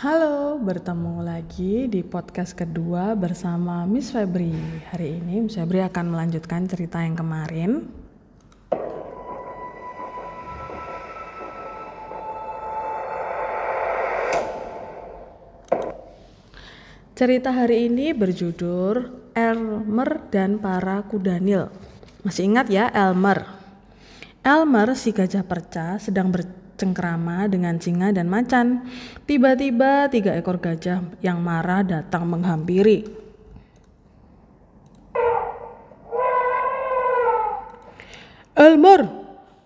Halo, bertemu lagi di podcast kedua bersama Miss Febri. Hari ini Miss Febri akan melanjutkan cerita yang kemarin. Cerita hari ini berjudul Elmer dan para kudanil. Masih ingat ya Elmer? Elmer si gajah perca sedang bercengkrama dengan singa dan macan. Tiba-tiba tiga ekor gajah yang marah datang menghampiri. Elmer,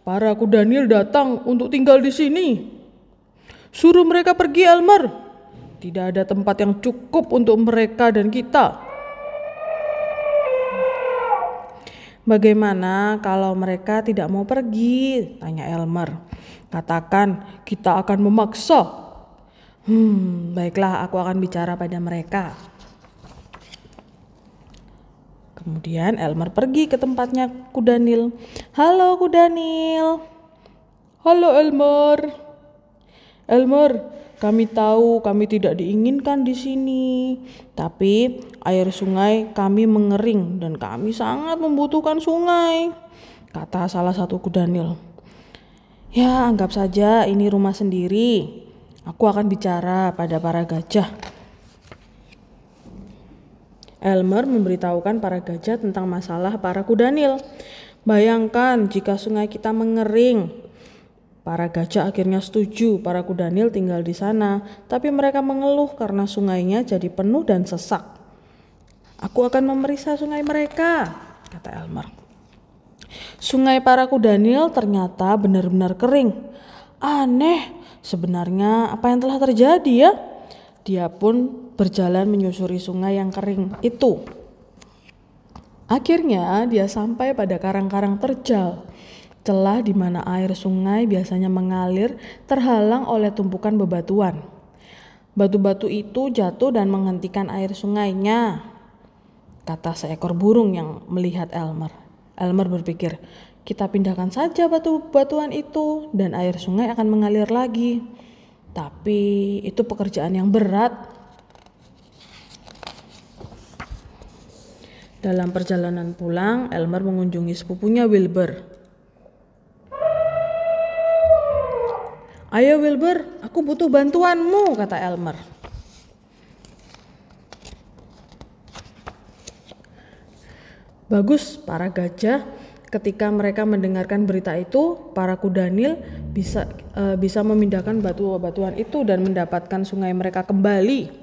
para kudanil datang untuk tinggal di sini. Suruh mereka pergi, Elmer. Tidak ada tempat yang cukup untuk mereka dan kita. Bagaimana kalau mereka tidak mau pergi? Tanya Elmer. Katakan, kita akan memaksa. Hmm, baiklah, aku akan bicara pada mereka. Kemudian Elmer pergi ke tempatnya Kudanil. Halo Kudanil. Halo Elmer. Elmer, kami tahu kami tidak diinginkan di sini, tapi air sungai kami mengering dan kami sangat membutuhkan sungai, kata salah satu kudanil. Ya, anggap saja ini rumah sendiri. Aku akan bicara pada para gajah. Elmer memberitahukan para gajah tentang masalah para kudanil. Bayangkan jika sungai kita mengering. Para gajah akhirnya setuju para kudanil tinggal di sana, tapi mereka mengeluh karena sungainya jadi penuh dan sesak. Aku akan memeriksa sungai mereka, kata Elmer. Sungai para kudanil ternyata benar-benar kering. Aneh, sebenarnya apa yang telah terjadi ya? Dia pun berjalan menyusuri sungai yang kering itu. Akhirnya dia sampai pada karang-karang terjal. Celah di mana air sungai biasanya mengalir terhalang oleh tumpukan bebatuan. Batu-batu itu jatuh dan menghentikan air sungainya, kata seekor burung yang melihat Elmer. Elmer berpikir, kita pindahkan saja batu-batuan itu dan air sungai akan mengalir lagi. Tapi itu pekerjaan yang berat. Dalam perjalanan pulang, Elmer mengunjungi sepupunya Wilbur. Ayo Wilbur, aku butuh bantuanmu, kata Elmer. Bagus, para gajah. Ketika mereka mendengarkan berita itu, para kudanil bisa uh, bisa memindahkan batu-batuan itu dan mendapatkan sungai mereka kembali.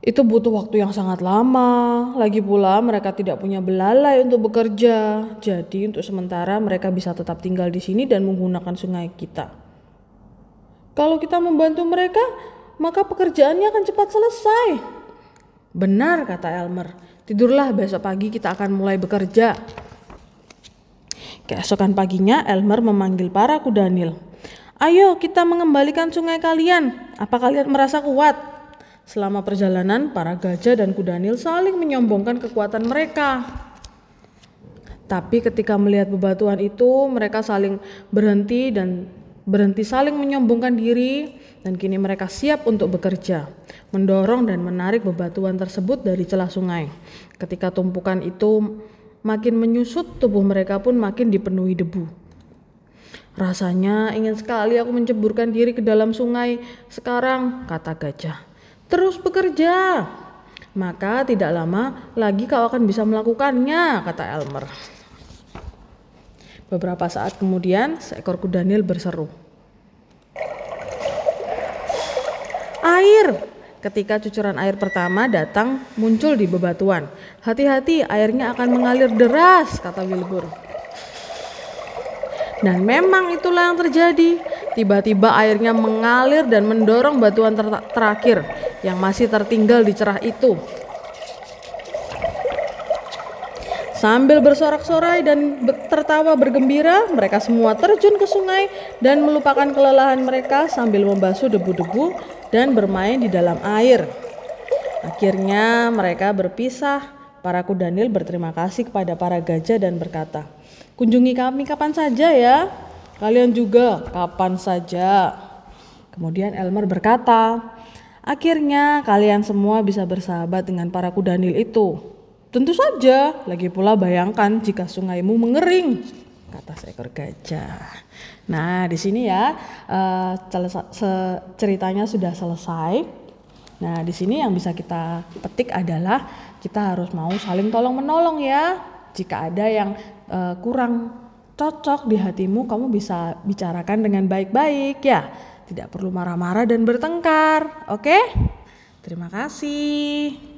Itu butuh waktu yang sangat lama. Lagi pula mereka tidak punya belalai untuk bekerja. Jadi untuk sementara mereka bisa tetap tinggal di sini dan menggunakan sungai kita. Kalau kita membantu mereka, maka pekerjaannya akan cepat selesai. Benar, kata Elmer. Tidurlah besok pagi kita akan mulai bekerja. Keesokan paginya, Elmer memanggil para kudanil. Ayo kita mengembalikan sungai kalian. Apa kalian merasa kuat? Selama perjalanan, para gajah dan kudanil saling menyombongkan kekuatan mereka. Tapi ketika melihat bebatuan itu, mereka saling berhenti dan berhenti saling menyombongkan diri dan kini mereka siap untuk bekerja, mendorong dan menarik bebatuan tersebut dari celah sungai. Ketika tumpukan itu makin menyusut, tubuh mereka pun makin dipenuhi debu. Rasanya ingin sekali aku menceburkan diri ke dalam sungai sekarang, kata gajah. Terus bekerja. Maka tidak lama lagi kau akan bisa melakukannya, kata Elmer. Beberapa saat kemudian, seekor kudanil berseru. Air! Ketika cucuran air pertama datang muncul di bebatuan. Hati-hati, airnya akan mengalir deras, kata Wilbur. Dan memang itulah yang terjadi. Tiba-tiba airnya mengalir dan mendorong batuan ter terakhir yang masih tertinggal di cerah itu. Sambil bersorak-sorai dan tertawa bergembira, mereka semua terjun ke sungai dan melupakan kelelahan mereka sambil membasuh debu-debu dan bermain di dalam air. Akhirnya mereka berpisah. Para kudanil berterima kasih kepada para gajah dan berkata, "Kunjungi kami kapan saja ya. Kalian juga kapan saja." Kemudian Elmer berkata, Akhirnya kalian semua bisa bersahabat dengan para kudanil itu. Tentu saja, lagi pula bayangkan jika sungaimu mengering, kata seekor gajah. Nah, di sini ya uh, ceritanya sudah selesai. Nah, di sini yang bisa kita petik adalah kita harus mau saling tolong menolong ya. Jika ada yang uh, kurang cocok di hatimu, kamu bisa bicarakan dengan baik-baik ya. Tidak perlu marah-marah dan bertengkar. Oke? Terima kasih.